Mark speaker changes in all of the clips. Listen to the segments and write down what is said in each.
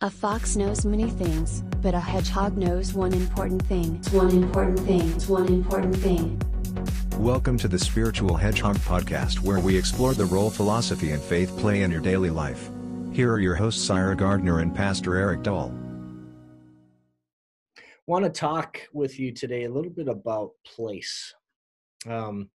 Speaker 1: A fox knows many things, but a hedgehog knows one important thing. One important thing. One important thing.
Speaker 2: Welcome to the Spiritual Hedgehog Podcast, where we explore the role philosophy and faith play in your daily life. Here are your hosts, Ira Gardner and Pastor Eric Dahl.
Speaker 3: want to talk with you today a little bit about place. Um,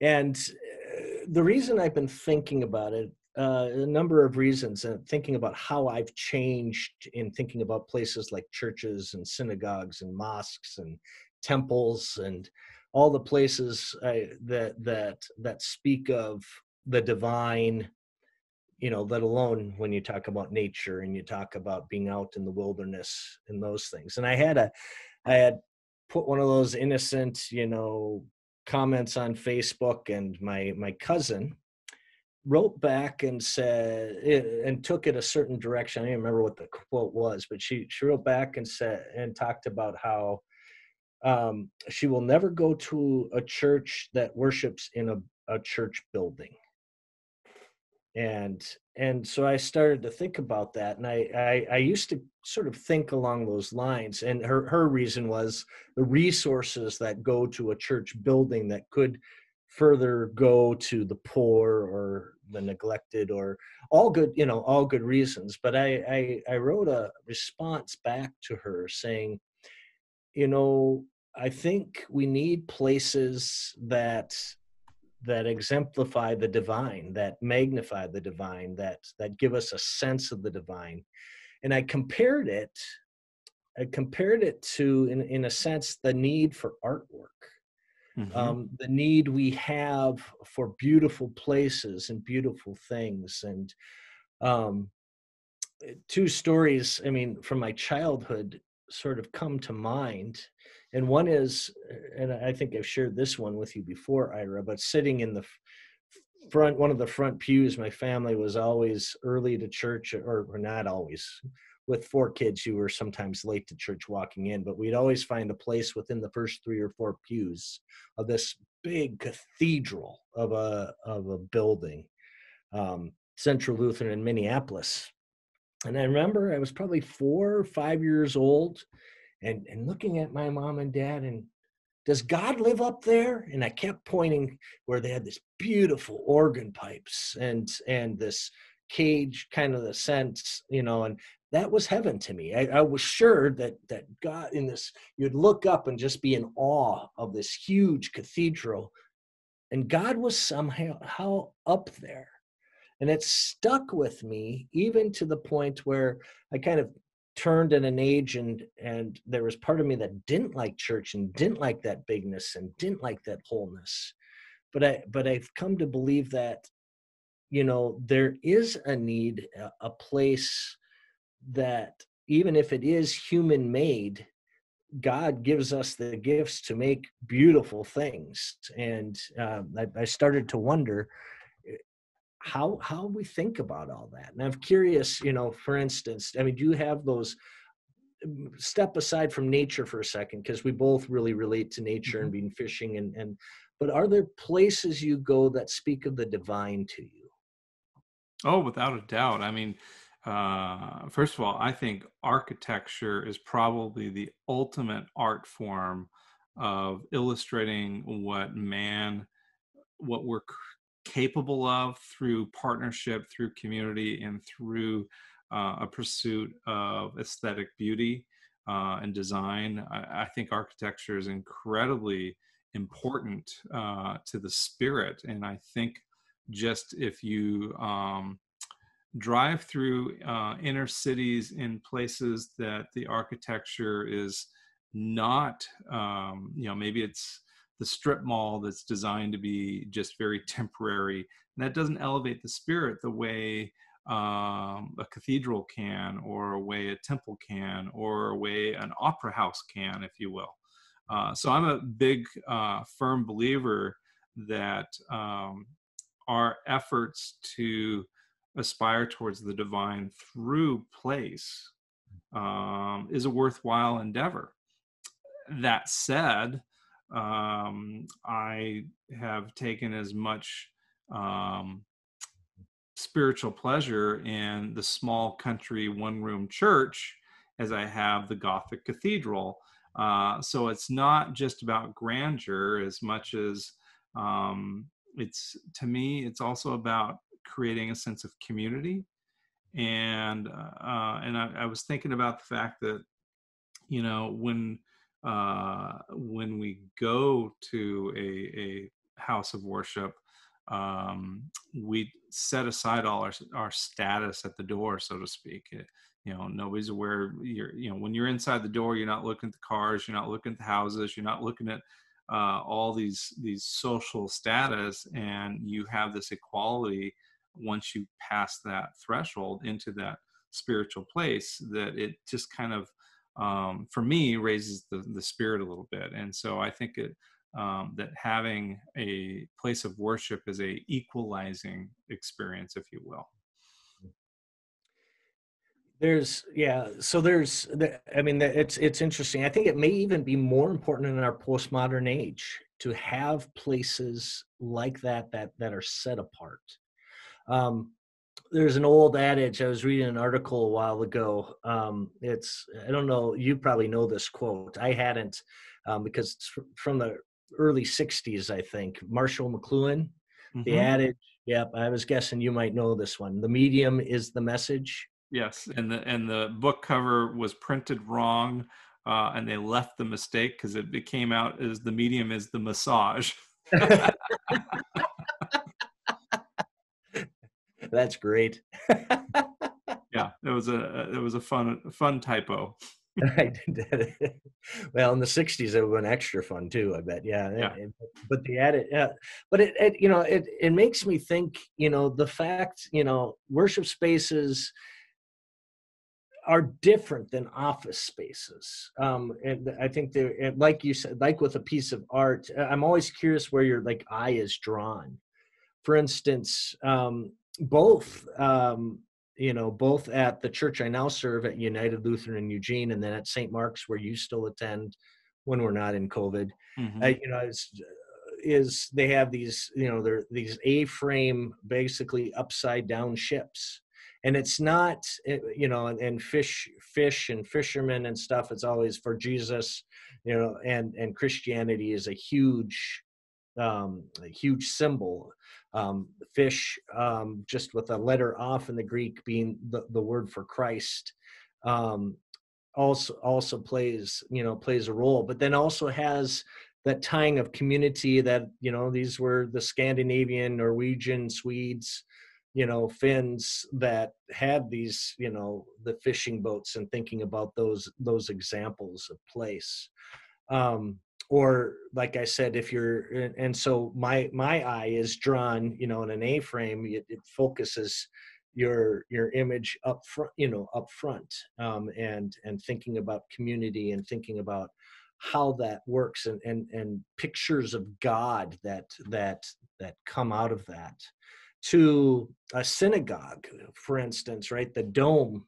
Speaker 3: and uh, the reason I've been thinking about it uh, a number of reasons and thinking about how I've changed in thinking about places like churches and synagogues and mosques and temples and all the places I, that that that speak of the divine you know let alone when you talk about nature and you talk about being out in the wilderness and those things. And i had a i had put one of those innocent you know comments on facebook and my my cousin wrote back and said and took it a certain direction. I don't remember what the quote was, but she she wrote back and said and talked about how um, she will never go to a church that worships in a, a church building. And and so I started to think about that, and I, I I used to sort of think along those lines. And her her reason was the resources that go to a church building that could further go to the poor or the neglected or all good you know all good reasons but I, I i wrote a response back to her saying you know i think we need places that that exemplify the divine that magnify the divine that that give us a sense of the divine. And i compared it i compared it to in, in a sense the need for artwork mm-hmm. um, the need we have for beautiful places and beautiful things and um, two stories i mean from my childhood sort of come to mind and one is and i think i've shared this one with you before ira but sitting in the front one of the front pews my family was always early to church or, or not always with four kids who were sometimes late to church walking in, but we'd always find a place within the first three or four pews of this big cathedral of a of a building, um, Central Lutheran in Minneapolis. And I remember I was probably four or five years old, and and looking at my mom and dad and does God live up there? And I kept pointing where they had this beautiful organ pipes and and this cage kind of the sense, you know, and that was heaven to me. I, I, was sure that that God in this, you'd look up and just be in awe of this huge cathedral, and God was somehow how up there, and it stuck with me even to the point where I kind of turned in an age and and there was part of me that didn't like church and didn't like that bigness and didn't like that wholeness, but I but I've come to believe that, you know, there is a need, a, a place that even if it is human made, God gives us the gifts to make beautiful things. And uh, I, I, started to wonder eh, how how we think about all that. And I'm curious, you know, for instance, I mean, do you have those? Mm, step aside from nature for a second, because we both really relate to nature mm-hmm. and being fishing and and. But are there places you go that speak of the divine to you?
Speaker 4: Oh, without a doubt. I mean, uh, first of all, I think architecture is probably the ultimate art form of illustrating what man, what we're capable of through partnership, through community, and through uh, a pursuit of aesthetic beauty uh, and design. I, I, think architecture is incredibly important uh, to the spirit, and I think just if you um, drive through uh, inner cities in places that the architecture is not, um, you know, maybe it's the strip mall that's designed to be just very temporary. And that doesn't elevate the spirit the way um, a cathedral can, or a way a temple can, or a way an opera house can, if you will. Uh, so I'm a big, uh, firm believer that um, our efforts to aspire towards the divine through place um, is a worthwhile endeavor. That said, um, I have taken as much um, spiritual pleasure in the small country one room church as I have the Gothic cathedral. Uh, so it's not just about grandeur as much as um, it's to me it's also about creating a sense of community. And uh, and I, I, was thinking about the fact that you know when uh, when we go to a, a house of worship um, we set aside all our our status at the door so to speak. It, you know nobody's aware you're you know when you're inside the door you're not looking at the cars you're not looking at the houses you're not looking at uh, all these these social status and you have this equality once you pass that threshold into that spiritual place that it just kind of um, for me raises the, the spirit a little bit. And so i think it um, that having a place of worship is a equalizing experience if you will.
Speaker 3: There's yeah so there's i mean it's it's interesting. I think it may even be more important in our postmodern age to have places like that that that are set apart um there's an old adage i was reading an article a while ago um it's i don't know you probably know this quote i hadn't um, because it's from the early 60s i think marshall mcluhan mm-hmm. the adage yep i was guessing you might know this one the medium is the message
Speaker 4: Yes, and the and the book cover was printed wrong, uh, and they left the mistake because it, it came out as the medium is the massage.
Speaker 3: That's great.
Speaker 4: yeah, it was a it was a fun fun typo.
Speaker 3: Well, in the '60s, it would have been extra fun too. I bet. Yeah. yeah. But the added, yeah. But it, it, you know, it it makes me think. You know, the fact, you know, worship spaces are different than office spaces. Um, and I think they're like you said, like with a piece of art. I'm always curious where your like eye is drawn. For instance, um, both um, you know, both at the church I now serve at United Lutheran in Eugene, and then at St. Mark's where you still attend when we're not in COVID. Mm-hmm. Uh, you know, it's is they have these you know they're these a-frame basically upside down ships and it's not eh, you know and fish fish and fishermen and stuff it's always for jesus you know and and christianity is a huge um a huge symbol um fish um just with a letter off in the greek being the, the word for christ um also also plays you know plays a role but then also has that tying of community that you know these were the scandinavian norwegian swedes you know finns that had these you know the fishing boats and thinking about those those examples of place. Um or like i said if you're and so my my eye is drawn you know in an a frame it, it focuses your your image up front you know up front um and and thinking about community and thinking about how that works and and and pictures of god that that that come out of that to a synagogue, for instance, right? The dome.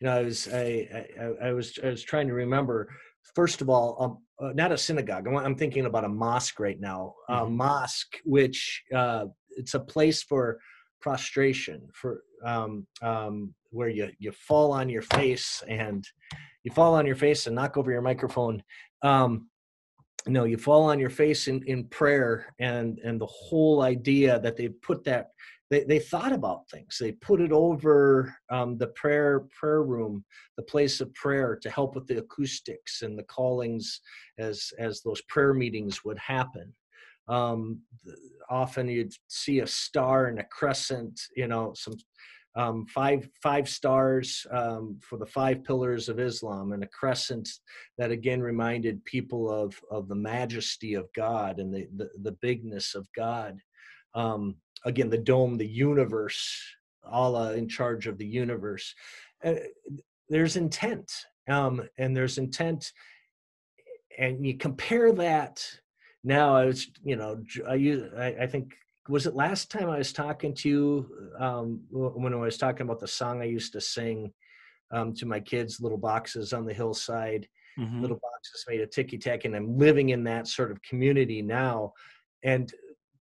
Speaker 3: You know, I was I I, I was I was trying to remember. First of all, um, uh, not a synagogue. I'm, I'm, thinking about a mosque right now. Mm-hmm. A mosque, which uh, it's a place for prostration, for um, um, where you you fall on your face and you fall on your face and knock over your microphone. Um, no, you fall on your face in, in prayer and and the whole idea that they put that they, they thought about things they put it over um, the prayer prayer room the place of prayer to help with the acoustics and the callings as as those prayer meetings would happen um, often you'd see a star and a crescent you know some um, five five stars um, for the five pillars of Islam and a crescent that again reminded people of of the majesty of God and the the, the bigness of God. Um, again the dome the universe allah in charge of the universe uh, there's intent um, and there's intent and you compare that now i was you know i use I, I, think was it last time i was talking to you um, when i was talking about the song i used to sing um, to my kids little boxes on the hillside mm-hmm. little boxes made of ticky tack and i'm living in that sort of community now and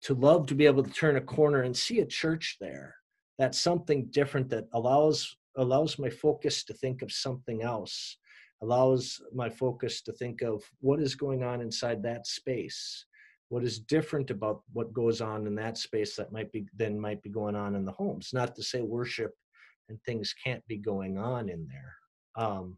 Speaker 3: to love to be able to turn a corner and see a church there. That something different that allows allows my focus to think of something else allows my focus to think of what is going on inside that space what is different about what goes on in that space that might be then might be going on in the homes. Not to say worship and things can't be going on in there um,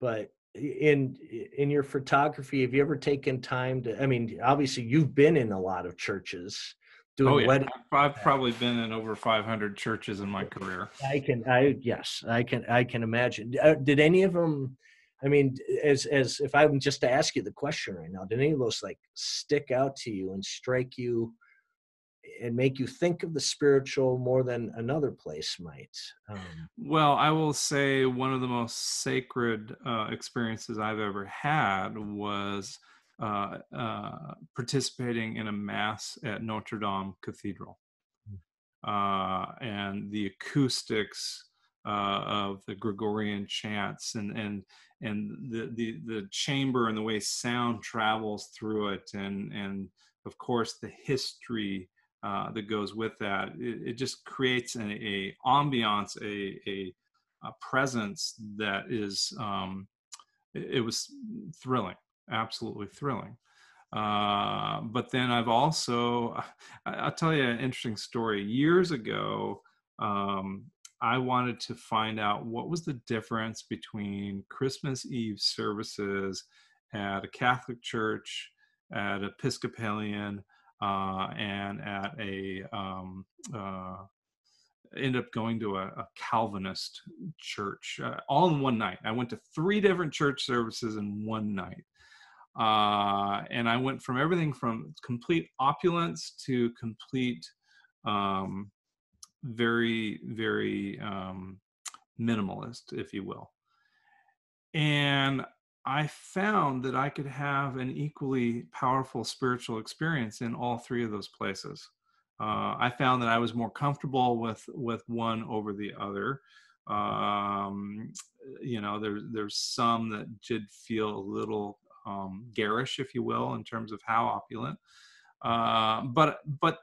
Speaker 3: but in in your photography have you ever taken time to i mean obviously you've been in a lot of churches
Speaker 4: doing oh, yeah. wedding i've probably been in over 500 churches in my career.
Speaker 3: I can i yes i can i can imagine. Uh, did any of them I mean, as as if I'm just to ask you the question right now, did any of those like stick out to you and strike you and make you think of the spiritual more than another place might? Um,
Speaker 4: well, I will say one of the most sacred uh, experiences I've ever had was uh, uh, participating in a mass at Notre Dame Cathedral, hmm. uh, and the acoustics. Uh, of the Gregorian chants and and and the, the the chamber and the way sound travels through it and and of course the history uh, that goes with that. It, it just creates an a ambiance a, a, a presence that is um, it, it, was thrilling absolutely thrilling. Uh, but then I've also I, will tell you an interesting story. Years ago um, I wanted to find out what was the difference between Christmas Eve services at a Catholic church, at Episcopalian, and at a um, uh, ended up going to a, a Calvinist church uh, all in one night. I went to three different church services in one night. Uh, and I went from everything from complete opulence to complete um, very, very um, minimalist, if you will. And I found that I could have an equally powerful spiritual experience in all three of those places. Uh, I found that I was more comfortable with with one over the other. Um, you know, there's there's some that did feel a little um, garish, if you will, in terms of how opulent. Uh, but but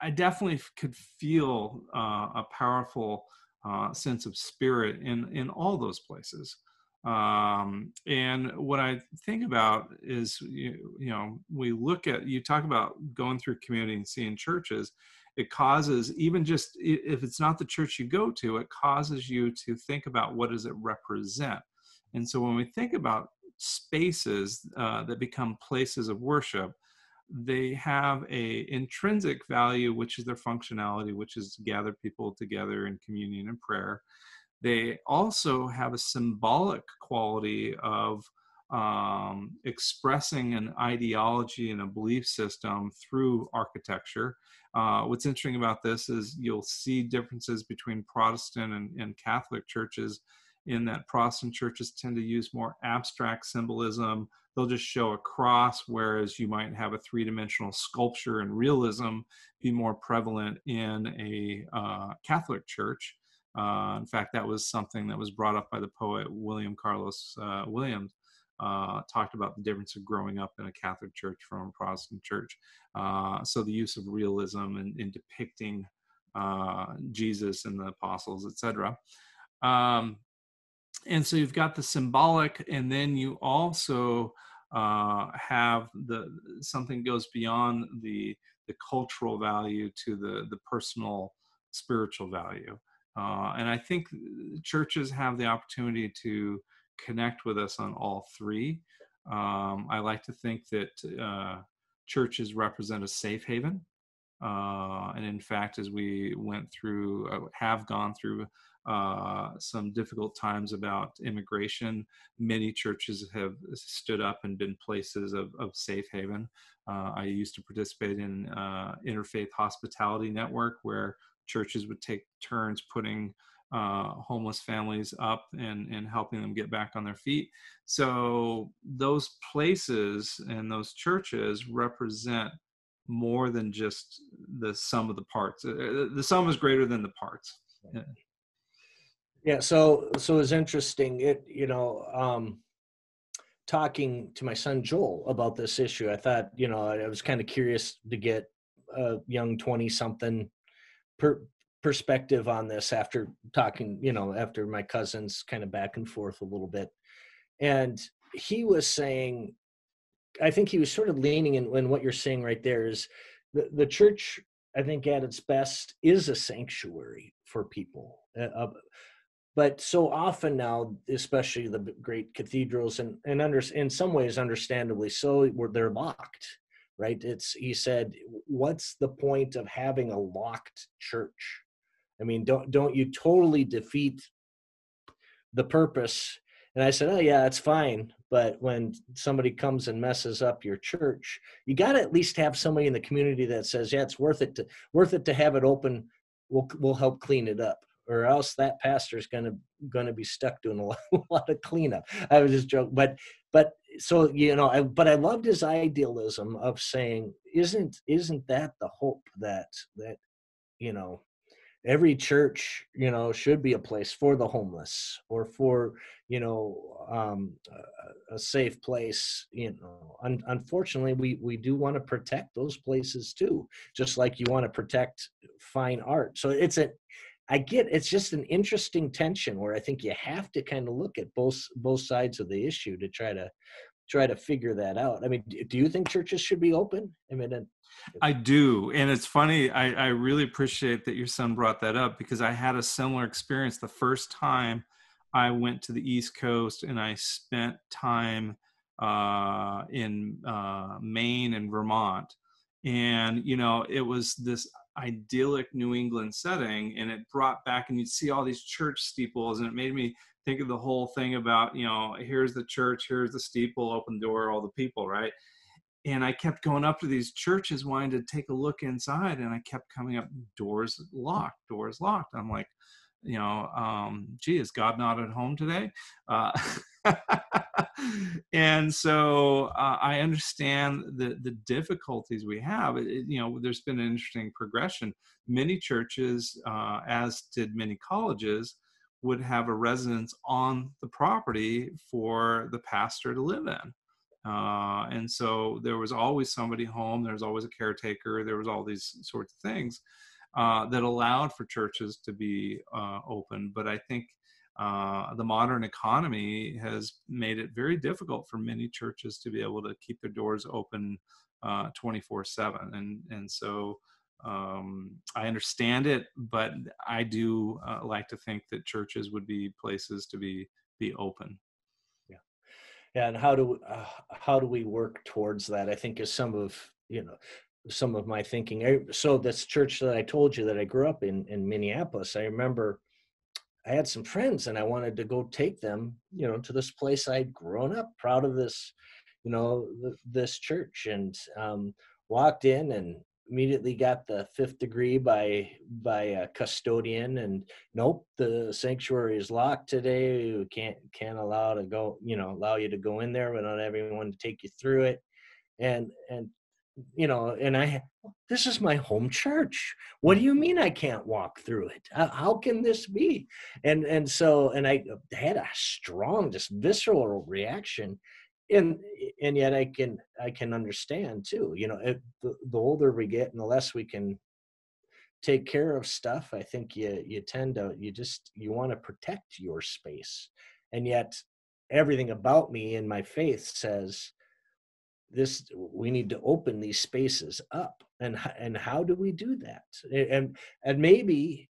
Speaker 4: I definitely could feel uh, a powerful uh, sense of spirit in in all those places. Um, and what I think about is, you, you know, we look at you talk about going through community and seeing churches. It causes even just if it's not the church you go to, it causes you to think about what does it represent. And so when we think about spaces uh, that become places of worship, they have a intrinsic value which is their functionality which is to gather people together in communion and prayer they also have a symbolic quality of um, expressing an ideology and a belief system through architecture. Uh, what's interesting about this is you'll see differences between Protestant and, and Catholic churches in that Protestant churches tend to use more abstract symbolism, they'll just show a cross, whereas you might have a three dimensional sculpture and realism be more prevalent in a uh, Catholic church. Uh, in fact, that was something that was brought up by the poet William Carlos uh, Williams. Uh, talked about the difference of growing up in a Catholic church from a Protestant church. Uh, so the use of realism in, in depicting uh, Jesus and the apostles, etc. Um, and so you've got the symbolic and then you also uh, have the something goes beyond the the cultural value to the the personal spiritual value uh, and i think churches have the opportunity to connect with us on all three um, i like to think that uh, churches represent a safe haven uh, and in fact as we went through uh, have gone through uh, some difficult times about immigration. Many churches have stood up and been places of, of safe haven. Uh, I used to participate in uh, interfaith hospitality network where churches would take turns putting uh, homeless families up and, and helping them get back on their feet. So those places and those churches represent more than just the sum of the parts. Uh, the sum is greater than the parts.
Speaker 3: Yeah, so so it's interesting. It you know, um, talking to my son Joel about this issue, I thought you know I was kind of curious to get a young twenty something per, perspective on this after talking, you know, after my cousins kind of back and forth a little bit. And he was saying, I think he was sort of leaning in, what you're saying right there is the, the church, I think at its best, is a sanctuary for people. Uh, but so often now, especially the great cathedrals, and and under, in some ways, understandably so, they're locked, right? It's he said, what's the point of having a locked church? I mean, don't don't you totally defeat the purpose? And I said, oh yeah, it's fine. But when somebody comes and messes up your church, you got to at least have somebody in the community that says, yeah, it's worth it to worth it to have it open. We'll we'll help clean it up or else that pastor is going to going to be stuck doing a lot, a lot, of cleanup. I was just joking, but but so you know, I, but I loved his idealism of saying, isn't isn't that the hope that that you know every church you know should be a place for the homeless or for you know um, a, safe place you know? Un- unfortunately we we do want to protect those places too just like you want to protect fine art. So it's a I get it's just an interesting tension where I think you have to kind of look at both both sides of the issue to try to try to figure that out. I mean, do you think churches should be open? I mean,
Speaker 4: I do, and it's funny. I, I really appreciate that your son brought that up because I had a similar experience the first time I went to the East Coast and I spent time uh, in uh, Maine and Vermont, and you know, it was this idyllic New England setting, and it brought back, and you'd see all these church steeples, and it made me think of the whole thing about, you know, here's the church, here's the steeple, open door, all the people, right? And I kept going up to these churches wanting to take a look inside, and I kept coming up, doors locked, doors locked. I'm like, you know, um, gee, is God not at home today? Uh, and so uh, I understand the the difficulties we have. It, you know, there's been an interesting progression. Many churches, uh, as did many colleges, would have a residence on the property for the pastor to live in. Uh, and so there was always somebody home. There was always a caretaker. There was all these sorts of things uh, that allowed for churches to be uh, open. But I think uh, the modern economy has made it very difficult for many churches to be able to keep their doors open uh, 24 7 and and so um, i understand it but i do uh, like to think that churches would be places to be be open.
Speaker 3: Yeah. Yeah and how do uh, how do we work towards that? I think is some of you know some of my thinking. So this church that i told you that i grew up in in minneapolis i remember I had some friends and I wanted to go take them, you know, to this place I'd grown up, proud of this, you know, th- this church, and um, walked in and immediately got the fifth degree by by a custodian and nope the sanctuary is locked today. We can't can't allow to go you know allow you to go in there we don't have anyone to take you through it. And and you know, and I, this is my home church. What do you mm-hmm. mean I can't walk through it? How, can this be? And and so, and I uh, had a strong, just visceral reaction, and eh, and yet I can I can understand too. You know, it, the, the older we get, and the less we can take care of stuff, I think you you tend to you just you want to protect your space, and yet everything about me and my faith says this we need to open these spaces up. And and how do we do that? And and maybe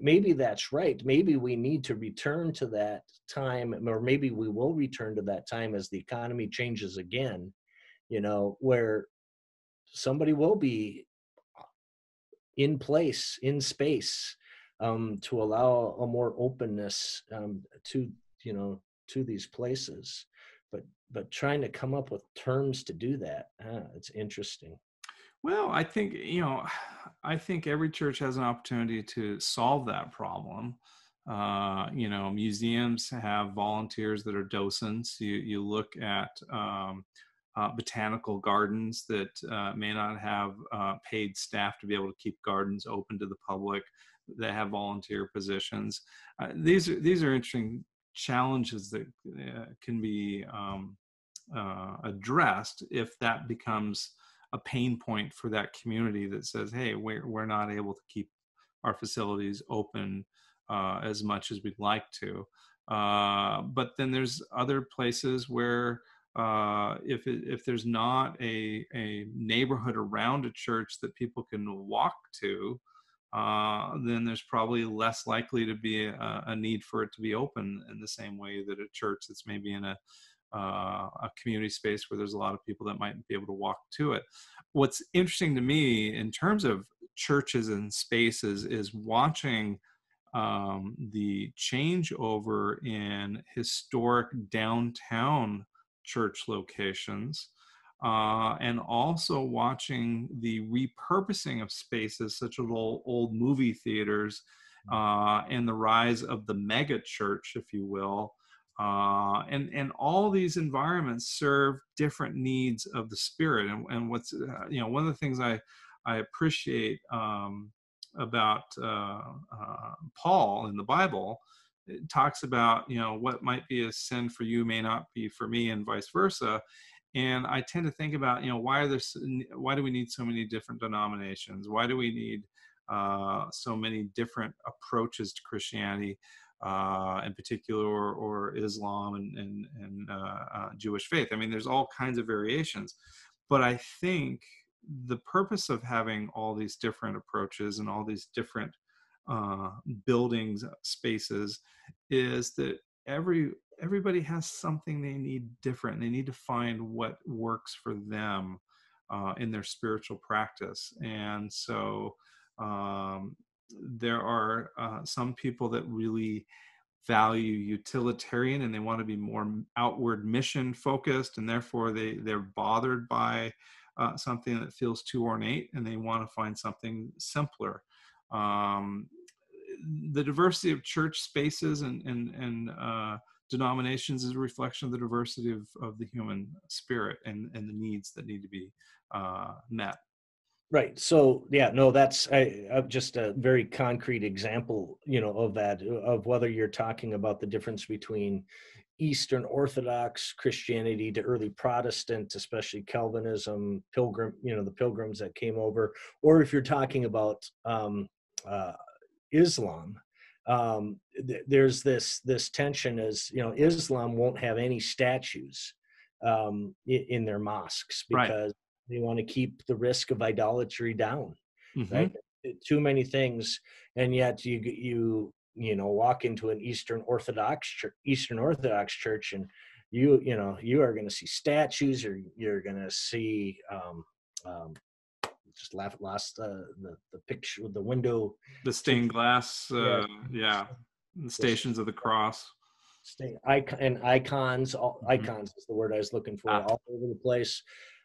Speaker 3: maybe that's right. Maybe we need to return to that time or maybe we will return to that time as the economy changes again you know where somebody will be in place in space um, to allow a more openness um, to you know to these places but trying to come up with terms to do that uh, it's interesting.
Speaker 4: Well i think you know i think every church has an opportunity to solve that problem. Uh, you know museums have volunteers that are docents. You you look at um, uh, botanical gardens that uh, may not have uh, paid staff to be able to keep gardens open to the public. That have volunteer positions. Uh, these are these are interesting challenges that uh, can be um, uh, addressed if that becomes a pain point for that community that says, hey, we're, we're not able to keep our facilities open uh, as much as we'd like to. Uh, but then there's other places where uh, if it, if there's not a a neighborhood around a church that people can walk to, uh, then there's probably less likely to be a, a, need for it to be open in the same way that a church that's maybe in a uh, a community space where there's a lot of people that might be able to walk to it. What's interesting to me in terms of churches and spaces is watching um, the changeover in historic downtown church locations uh, and also watching the repurposing of spaces such as old, old movie theaters uh, and the rise of the mega church, if you will. Uh, and and all these environments serve different needs of the spirit. And, and what's uh, you know one of the things I I appreciate um, about uh, uh, Paul in the Bible it talks about you know what might be a sin for you may not be for me and vice versa. And i tend to think about you know why are there why do we need so many different denominations? Why do we need uh, so many different approaches to christianity uh, in particular or, or islam and, and, and uh, uh jewish faith. I mean there's all kinds of variations. But i think the purpose of having all these different approaches and all these different uh, buildings spaces is that every everybody has something they need different. They need to find what works for them uh, in their spiritual practice. And so um, there are uh, some people that really value utilitarian and they want to be more outward mission focused and therefore they they're bothered by uh, something that feels too ornate and they want to find something simpler um, the diversity of church spaces and and and uh, denominations is a reflection of the diversity of, of the human spirit and and the needs that need to be uh, met.
Speaker 3: Right. So yeah, no, that's I, uh, just a very concrete example, you know, of that of whether you're talking about the difference between Eastern Orthodox Christianity to early Protestant, especially Calvinism, Pilgrim, you know, the Pilgrims that came over, or if you're talking about um, uh, Islam, um, th- there's this this tension as you know Islam won't have any statues um, in, in, their mosques because right. They want to keep the risk of idolatry down. Mm-hmm. Right, too many things, and yet you you you know walk into an Eastern Orthodox church, Eastern Orthodox church and you you know you are going to see statues or you're going to see um, um, just laugh lost uh, the the picture the window
Speaker 4: the stained glass uh, yeah, the stations of the cross
Speaker 3: stay icon and icons all, mm-hmm. icons is the word i was looking for ah. all over the place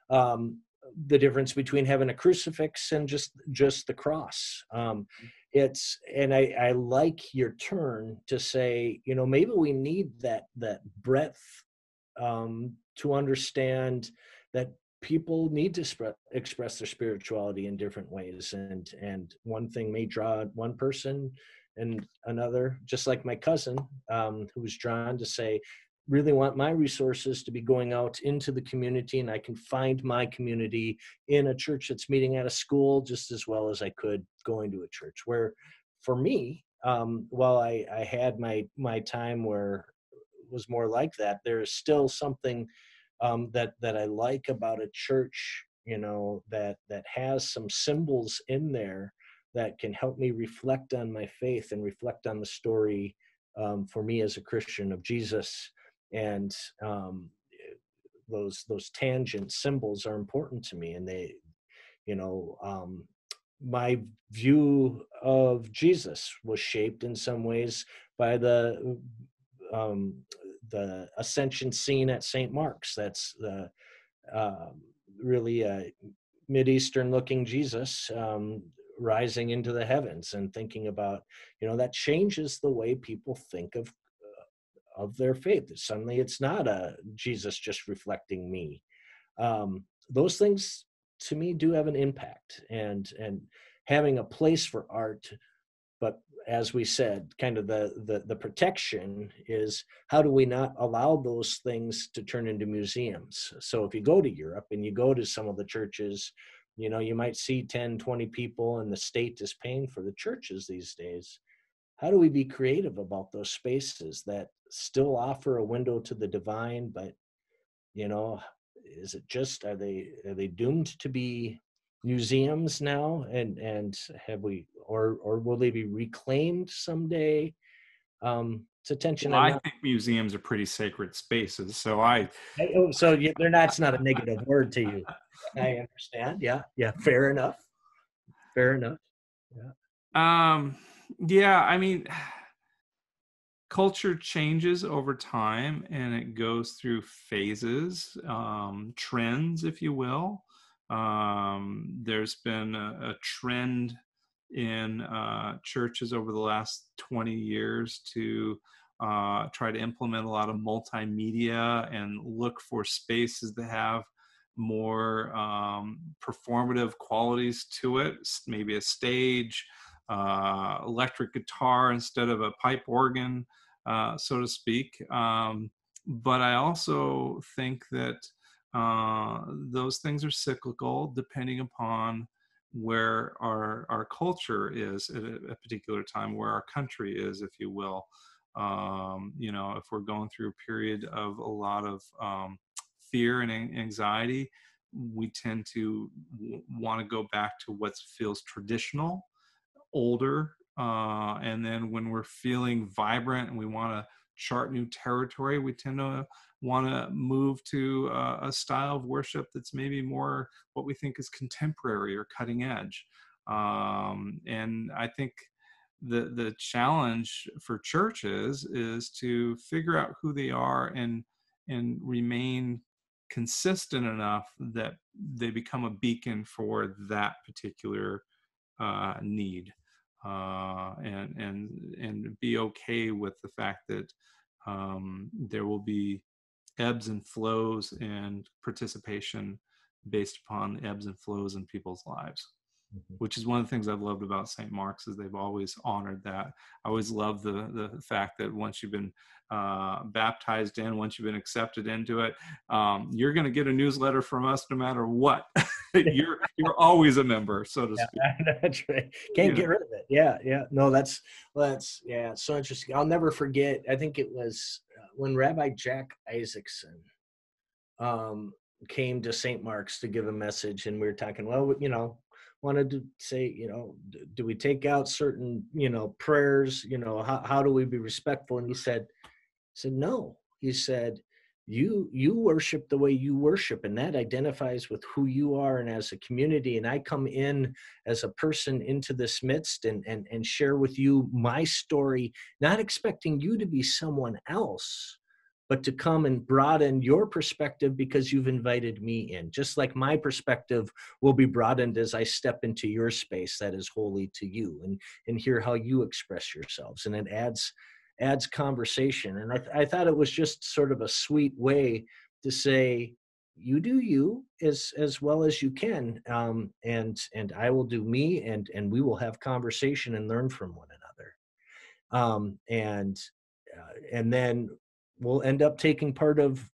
Speaker 3: um, the difference between having a crucifix and just just the cross. Um, it's and I, I like your turn to say you know maybe we need that that breadth um, to understand that people need to spread, express their spirituality in different ways. And and one thing may draw one person and another just like my cousin um, who was drawn to say really want my resources to be going out into the community and i can find my community in a church that's meeting at a school just as well as i could going to a church where for me um, while I, I had my my time where was more like that there is still something um, that that I like about a church, you know, that that has some symbols in there that can help me reflect on my faith and reflect on the story um, for me as a Christian of Jesus. And um, those those tangent symbols are important to me, and they, you know, um, my view of Jesus was shaped in some ways by the um, the ascension scene at St. Mark's. That's the uh, really a mid-eastern looking Jesus um, rising into the heavens and thinking about you know that changes the way people think of of their faith. Suddenly, it's not a Jesus just reflecting me. Um, those things to me do have an impact, and and having a place for art, but as we said, kind of the, the, the protection is how do we not allow those things to turn into museums? So if you go to Europe and you go to some of the churches you know you might see 10 20 people and the state is paying for the churches these days how do we be creative about those spaces that still offer a window to the divine but you know is it just are they are they doomed to be museums now? And and have we or or will they be reclaimed someday? Um it's attention
Speaker 4: well, i think museums are pretty sacred spaces so i
Speaker 3: oh, so you, they're not it's not a negative word to you. I understand. Yeah yeah fair enough. Fair enough.
Speaker 4: Yeah. Um yeah i mean culture changes over time and it goes through phases um, trends if you will. Um, there's been a, a trend in uh, churches over the last 20 years to uh, try to implement a lot of multimedia and look for spaces that have more um, performative qualities to it, maybe a stage, uh, electric guitar instead of a pipe organ, uh, so to speak. Um, but I also think that uh, those things are cyclical depending upon where our our culture is at a, a, particular time, where our country is, if you will. Um, you know, if we're going through a period of a lot of um, fear and anxiety, we tend to w- want to go back to what feels traditional, older, uh, and then when we're feeling vibrant and we want to chart new territory, we tend to want to move to uh, a style of worship that's maybe more what we think is contemporary or cutting edge. Um, and I think the the challenge for churches is to figure out who they are and and remain consistent enough that they become a beacon for that particular uh, need uh, and and and be okay with the fact that um, there will be ebbs and flows and participation based upon ebbs and flows in people's lives mm-hmm. which is one of the things i've loved about st mark's is they've always honored that. I always love the the fact that once you've been uh, baptized in once you've been accepted into it um, you're going to get a newsletter from us no matter what. You're you're always a member so to speak.
Speaker 3: yeah, that's right. Can't get rid of it. Yeah yeah. No that's that's yeah so interesting. I'll never forget i think it was when Rabbi Jack Isaacson um, came to St. Mark's to give a message, and we were talking, well, you know, wanted to say, you know, do we take out certain, you know, prayers? You know, how, how do we be respectful? And he said, said no. He said, you you worship the way you worship and that identifies with who you are and as a community and i come in as a person into this midst and and, and share with you my story not expecting you to be someone else but to come and broaden your perspective because you've invited me in. Just like my perspective will be broadened as i step into your space that is holy to you and and hear how you express yourselves. And it adds adds conversation. And I, th- I thought it was just sort of a sweet way to say, you do you as as well as you can um, and and i will do me and and we will have conversation and learn from one another. Um, and uh, and then we'll end up taking part of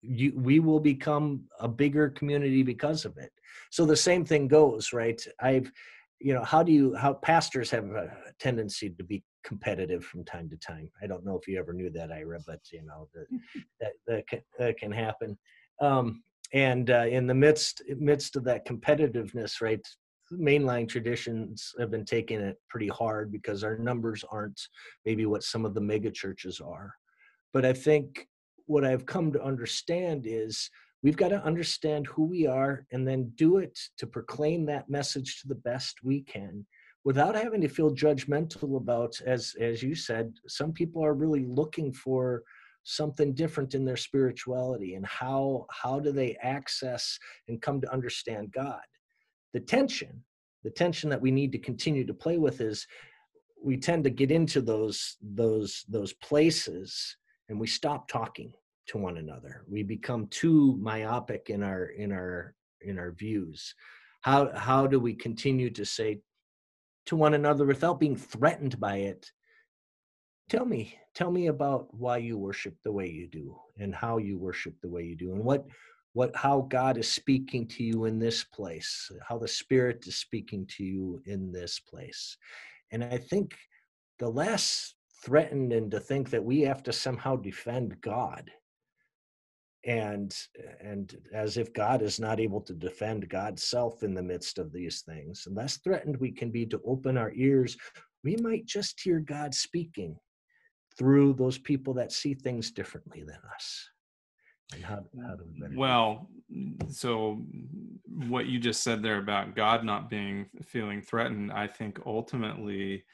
Speaker 3: you we will become a bigger community because of it so the same thing goes right i've you know how do you how pastors have a tendency to be competitive from time to time. I don't know if you ever knew that, Ira, but you know that that can, that can happen. Um, and uh, in the midst midst of that competitiveness, right, mainline traditions have been taking it pretty hard because our numbers aren't maybe what some of the mega churches are. But I think what I've come to understand is we've got to understand who we are and then do it to proclaim that message to the best we can without having to feel judgmental about as as you said some people are really looking for something different in their spirituality and how how do they access and come to understand god. The tension the tension that we need to continue to play with is we tend to get into those those those places and we stop talking to one another. We become too myopic in our in our in our views. How how do we continue to say to one another without being threatened by it tell me tell me about why you worship the way you do and how you worship the way you do and what what how god is speaking to you in this place how the spirit is speaking to you in this place. And i think the less threatened and to think that we have to somehow defend god. And and as if god is not able to defend god's self in the midst of these things and less threatened we can be to open our ears we might just hear god speaking through those people that see things differently than us.
Speaker 4: How, how we well so what you just said there about god not being feeling threatened i think ultimately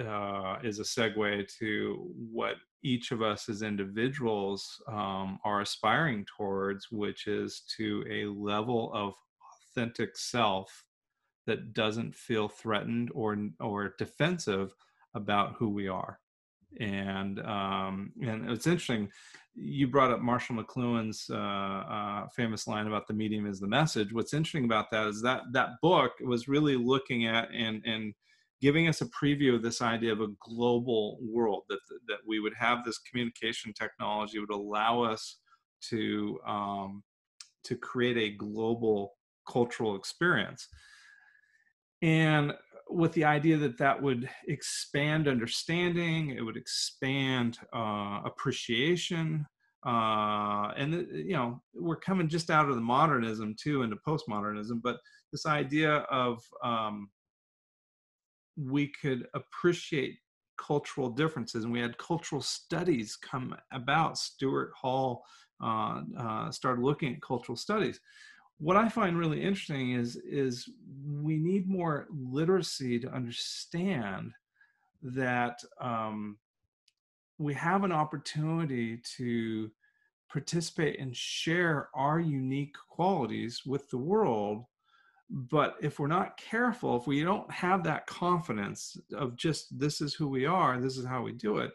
Speaker 4: uh, is a segue to what each of us as individuals um, are aspiring towards, which is to a level of authentic self that doesn't feel threatened or or defensive about who we are. And um, and it's interesting. You brought up Marshall McLuhan's uh, uh, famous line about the medium is the message. What's interesting about that is that that book was really looking at and and giving us a preview of this idea of a global world that that we would have this communication technology would allow us to um, to create a global cultural experience. And with the idea that that would expand understanding it would expand uh, appreciation uh, and you know we're coming just out of the modernism too into postmodernism but this idea of um, we could appreciate cultural differences and we had cultural studies come about. Stuart hall uh, uh, started looking at cultural studies. What i find really interesting is is we need more literacy to understand that um, we have an opportunity to participate and share our unique qualities with the world but if we're not careful if we don't have that confidence of just this is who we are this is how we do it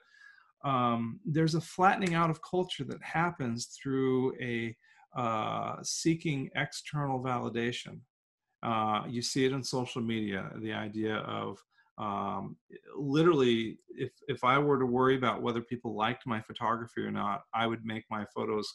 Speaker 4: um, there's a flattening out of culture that happens through a uh, seeking external validation. Uh, you see it in social media the idea of um, literally if if i were to worry about whether people liked my photography or not i would make my photos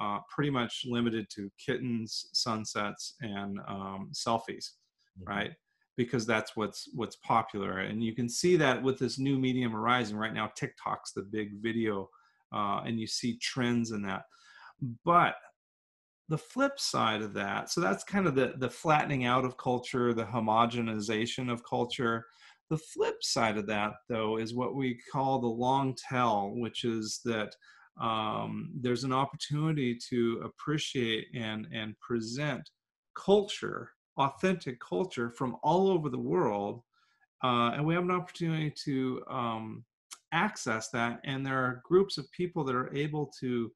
Speaker 4: uh, pretty much limited to kittens, sunsets, and um, selfies, mm-hmm. right? Because that's what's what's popular, and you can see that with this new medium arising right now. TikTok's the big video, uh, and you see trends in that. But the flip side of that, so that's kind of the the flattening out of culture, the homogenization of culture. The flip side of that, though, is what we call the long tail, which is that um, there's an opportunity to appreciate and and present culture authentic culture from all over the world uh, and we have an opportunity to um, access that and there are groups of people that are able to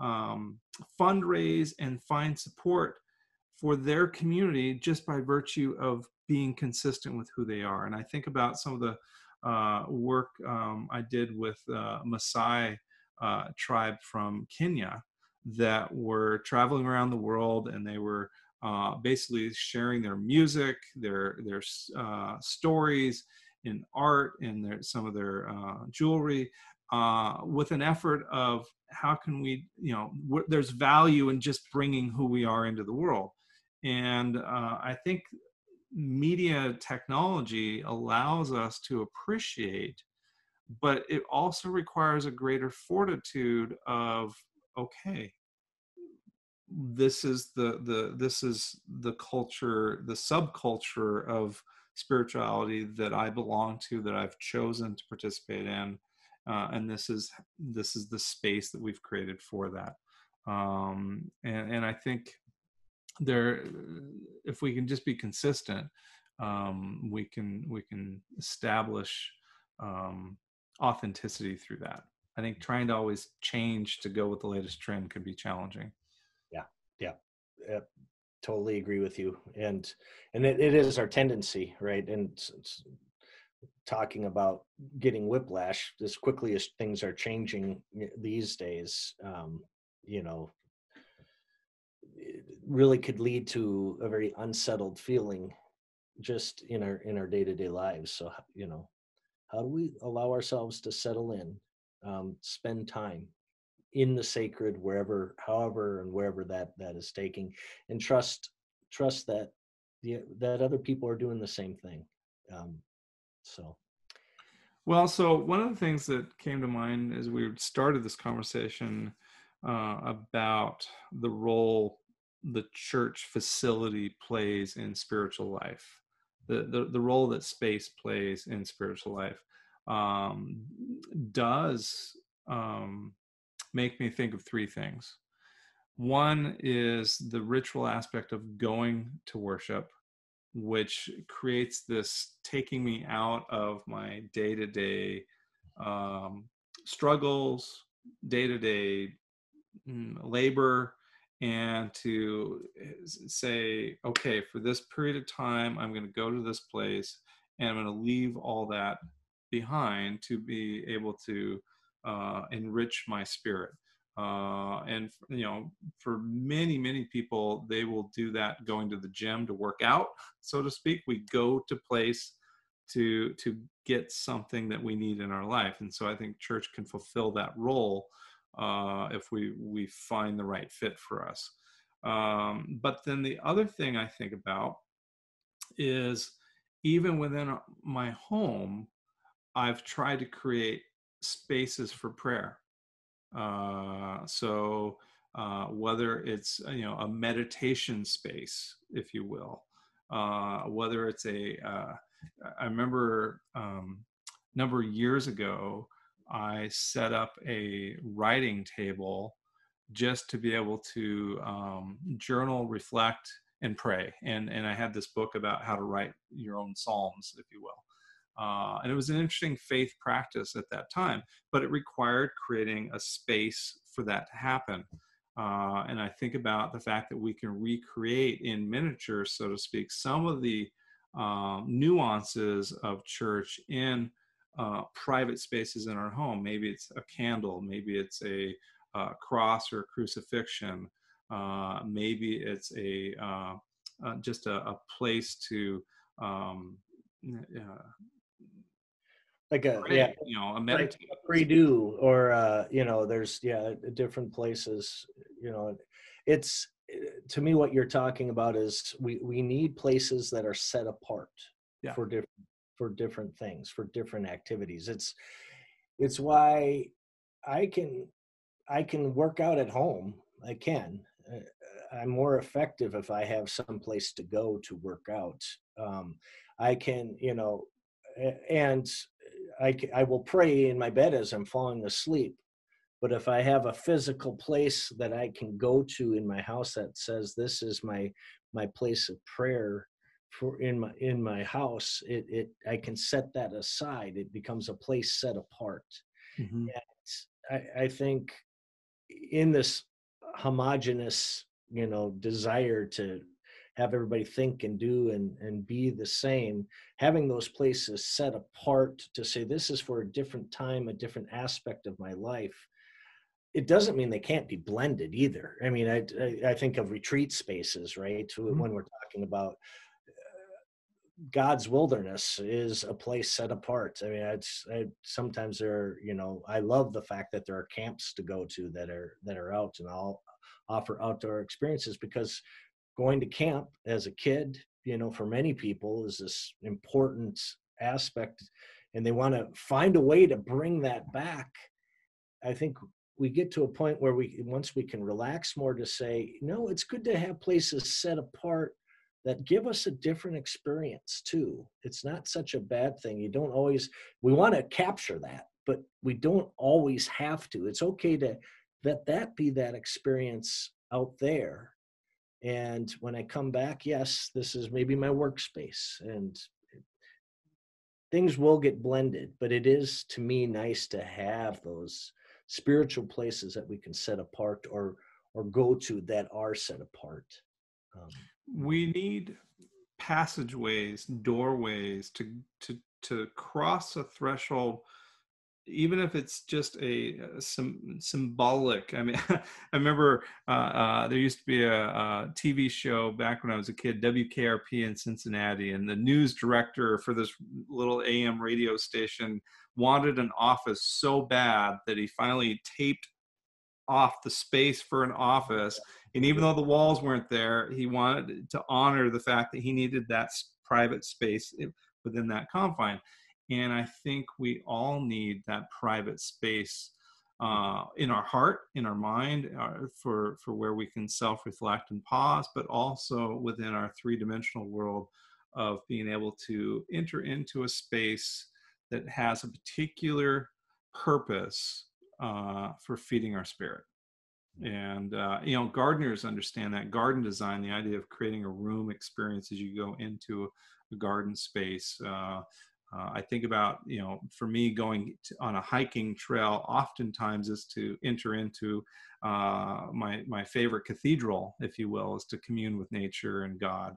Speaker 4: um, fundraise and find support for their community just by virtue of being consistent with who they are. And i think about some of the uh, work um, i did with uh, Maasai uh, tribe from Kenya that were traveling around the world and they were uh, basically sharing their music, their their uh, stories in art and their, some of their uh, jewelry uh, with an effort of how can we, you know, there's value in just bringing who we are into the world. And uh, I think media technology allows us to appreciate but it also requires a greater fortitude of okay this is the the this is the culture the subculture of spirituality that i belong to that i've chosen to participate in uh, and this is this is the space that we've created for that. Um, and, and i think there if we can just be consistent um, we can we can establish um, authenticity through that. I think trying to always change to go with the latest trend could be challenging.
Speaker 3: Yeah, yeah, yeah totally agree with you. And and it, it is our tendency, right? And it's, it's talking about getting whiplash as quickly as things are changing these days. Um, you know, really could lead to a very unsettled feeling just in our in our day-to-day lives so you know how do we allow ourselves to settle in um, spend time in the sacred wherever however and wherever that that is taking and trust trust that the, that other people are doing the same thing um, so.
Speaker 4: Well so one of the things that came to mind as we started this conversation uh, about the role the church facility plays in spiritual life the, the, role that space plays in spiritual life um, does um, make me think of three things. One is the ritual aspect of going to worship, which creates this taking me out of my day to day struggles, day to day labor, and to eh, say, okay, for this period of time, I'm going to go to this place and I'm going to leave all that behind to be able to uh, enrich my spirit. Uh, and you know, for many many people, they will do that going to the gym to work out, so to speak. We go to place to to get something that we need in our life, and so I think church can fulfill that role uh, if we we find the right fit for us. Um, but then the other thing I think about is even within my home, I've tried to create spaces for prayer. Uh, so uh, whether it's uh, you know a meditation space, if you will, uh, whether it's a uh, I remember um, a number of years ago, I set up a writing table just to be able to um, journal, reflect, and pray. And and I had this book about how to write your own psalms, if you will. Uh, and it was an interesting faith practice at that time, but it required creating a space for that to happen. Uh, and I think about the fact that we can recreate in miniature, so to speak, some of the um, nuances of church in uh, private spaces in our home. Maybe it's a candle, maybe it's a uh, cross or a crucifixion, uh, maybe it's a uh, just a, a, place to um,
Speaker 3: like a pray, yeah
Speaker 4: you know a meditation
Speaker 3: like prie-dieu or uh you know there's yeah different places you know it's to me what you're talking about is we we need places that are set apart yeah. for different for different things for different activities it's it's why i can i can work out at home i can uh, i'm more effective if i have some place to go to work out um i can you know and I, I will pray in my bed as I'm falling asleep. But if I have a physical place that I can go to in my house that says this is my my place of prayer for in my in my house, it it I can set that aside. It becomes a place set apart. Mm-hmm. I, I think in this homogenous, you know, desire to have everybody think and do and, and be the same having those places set apart to say this is for a different time a different aspect of my life it doesn't mean they can't be blended either i mean i i, I think of retreat spaces right mm-hmm. when we're talking about God's wilderness is a place set apart. I mean, it's I, sometimes there, are, you know, I love the fact that there are camps to go to that are that are out, and I'll offer outdoor experiences because going to camp as a kid, you know, for many people is this important aspect and they want to find a way to bring that back. I think we get to a point where we once we can relax more to say, no, it's good to have places set apart that give us a different experience too. It's not such a bad thing. You don't always we want to capture that, but we don't always have to. It's okay to let that be that experience out there and when i come back yes this is maybe my workspace and things will get blended but it is to me nice to have those spiritual places that we can set apart or or go to that are set apart
Speaker 4: um, we need passageways doorways to to to cross a threshold even if it's just a, a some symbolic. I mean i remember uh, uh, there used to be a, a, tv show back when i was a kid wkrp in cincinnati and the news director for this little am radio station wanted an office so bad that he finally taped off the space for an office. And even though the walls weren't there, he wanted to honor the fact that he needed that private space within that confine. And I think we all need that private space uh, in our heart, in our mind, uh, for for where we can self-reflect and pause, but also within our three-dimensional world of being able to enter into a space that has a particular purpose uh, for feeding our spirit. And uh, you know, gardeners understand that garden design, the idea of creating a room experience as you go into a garden space. Uh, uh, I think about, you know, for me going to, on a hiking trail oftentimes is to enter into uh, my, my favorite cathedral, if you will, is to commune with nature and God.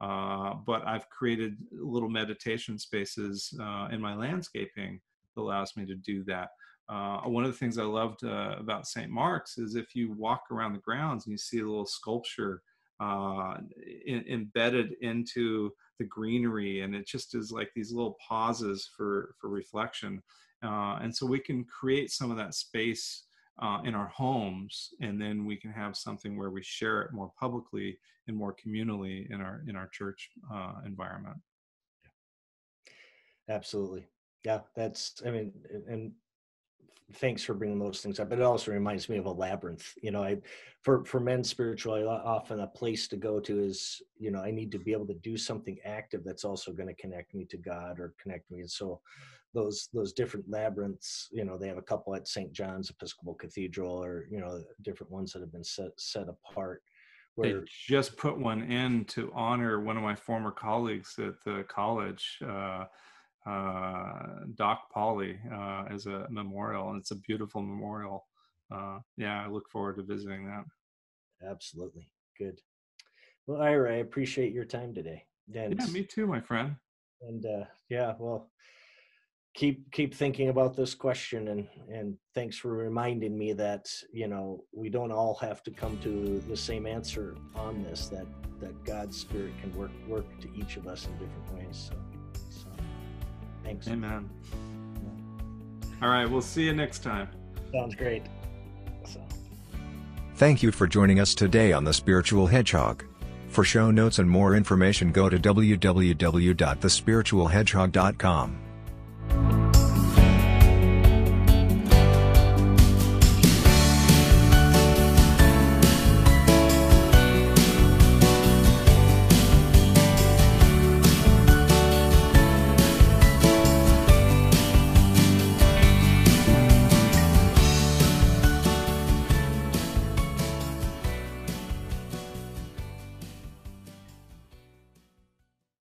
Speaker 4: Uh, but I've created little meditation spaces uh, in my landscaping that allows me to do that. Uh, one of the things I loved uh, about St. Mark's is if you walk around the grounds and you see a little sculpture in, embedded into the greenery and it just is like these little pauses for for reflection. Uh, and so we can create some of that space uh, in our homes and then we can have something where we share it more publicly and more communally in our in our church uh, environment.
Speaker 3: Absolutely. Yeah that's i mean and thanks for bringing those things up. But it also reminds me of a labyrinth. You know, I for for men spiritually, often a place to go to is you know I need to be able to do something active that's also going to connect me to God or connect me. And so those those different labyrinths, you know, they have a couple at St. John's Episcopal Cathedral, or you know, different ones that have been set set apart.
Speaker 4: Where, they just put one in to honor one of my former colleagues at the college. Uh, uh, Doc Polly uh, as a memorial, and it's a beautiful memorial. Uh, yeah, I look forward to visiting that.
Speaker 3: Absolutely, good. Well, Ira, I appreciate your time today.
Speaker 4: And, yeah, me too, my friend.
Speaker 3: And uh, yeah, well, keep keep thinking about this question, and and thanks for reminding me that you know we don't all have to come to the same answer on this. That that God's Spirit can work work to each of us in different ways. So. Thanks.
Speaker 4: Amen. All right, we'll see you next time.
Speaker 3: Sounds great.
Speaker 2: So. Thank you for joining us today on The Spiritual Hedgehog. For show notes and more information, go to www.thespiritualhedgehog.com.